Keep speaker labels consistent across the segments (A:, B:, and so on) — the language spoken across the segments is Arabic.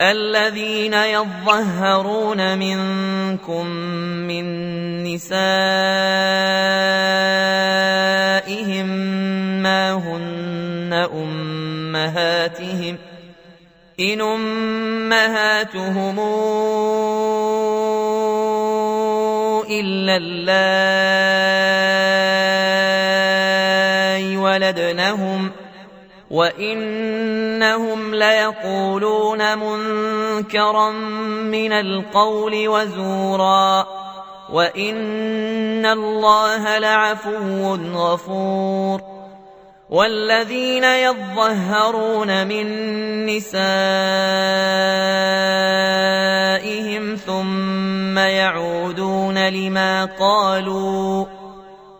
A: الذين يظهرون منكم من نسائهم ما هن أمهاتهم إن أمهاتهم إلا اللائي ولدنهم ۖ وانهم ليقولون منكرا من القول وزورا وان الله لعفو غفور والذين يظهرون من نسائهم ثم يعودون لما قالوا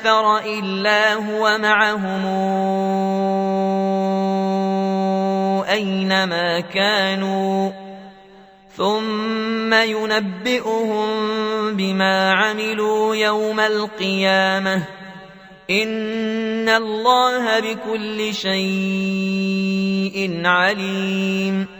A: استكبر إلا هو معهم أينما كانوا ثم ينبئهم بما عملوا يوم القيامة إن الله بكل شيء عليم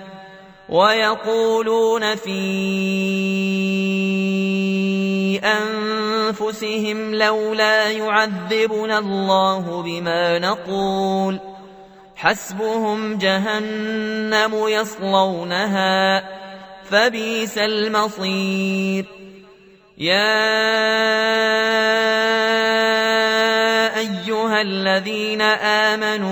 A: ويقولون في انفسهم لولا يعذبنا الله بما نقول حسبهم جهنم يصلونها فبئس المصير يا ايها الذين امنوا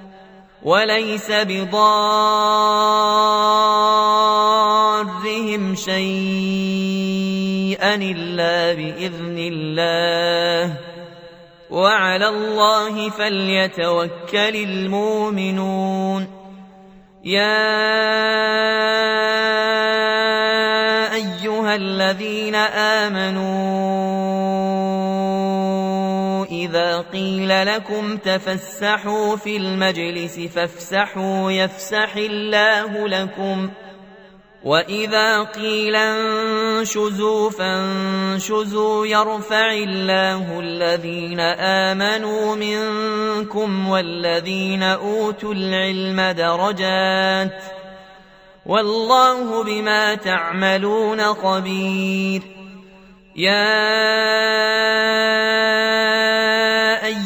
A: وليس بضارهم شيئا إلا بإذن الله وعلى الله فليتوكل المؤمنون يا أيها الذين آمنوا قيل لكم تفسحوا في المجلس فافسحوا يفسح الله لكم وإذا قيل انشزوا فانشزوا يرفع الله الذين آمنوا منكم والذين أوتوا العلم درجات والله بما تعملون خبير يا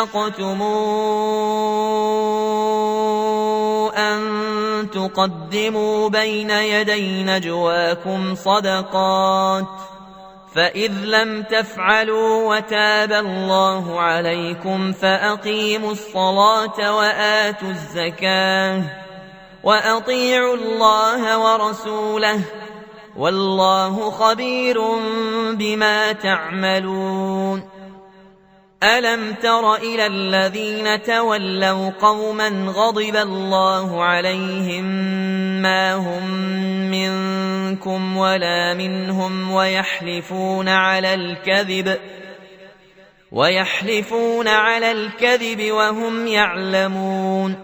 A: أَنفَقْتُمْ أَن تُقَدِّمُوا بَيْنَ يَدَيْ نَجْوَاكُمْ صَدَقَاتٍ فَإِذْ لَمْ تَفْعَلُوا وَتَابَ اللَّهُ عَلَيْكُمْ فَأَقِيمُوا الصَّلَاةَ وَآتُوا الزَّكَاةَ وَأَطِيعُوا اللَّهَ وَرَسُولَهُ وَاللَّهُ خَبِيرٌ بِمَا تَعْمَلُونَ ألم تر إلى الذين تولوا قوما غضب الله عليهم ما هم منكم ولا منهم ويحلفون على الكذب ويحلفون على الكذب وهم يعلمون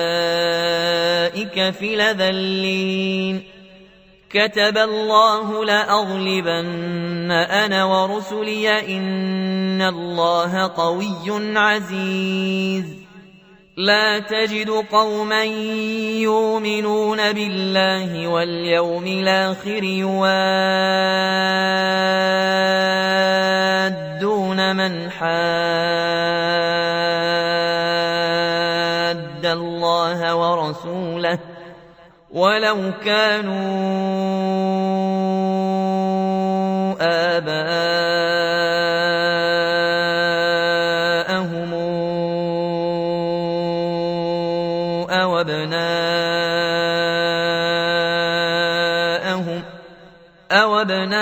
A: الكفل ذلين كتب الله لأغلبن أنا ورسلي إن الله قوي عزيز لا تجد قوما يؤمنون بالله واليوم الآخر يوادون من حاد رد الله ورسوله ولو كانوا آباءهم أو أبناءهم أو أبناءهم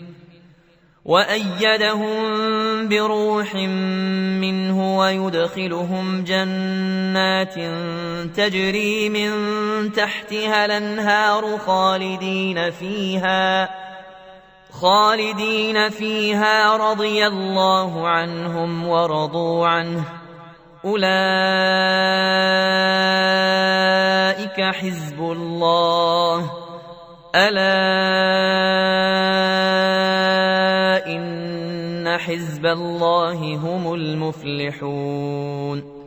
A: وأيدهم بروح منه ويدخلهم جنات تجري من تحتها الأنهار خالدين فيها خالدين فيها رضي الله عنهم ورضوا عنه أولئك حزب الله ألا حزب الله هم المفلحون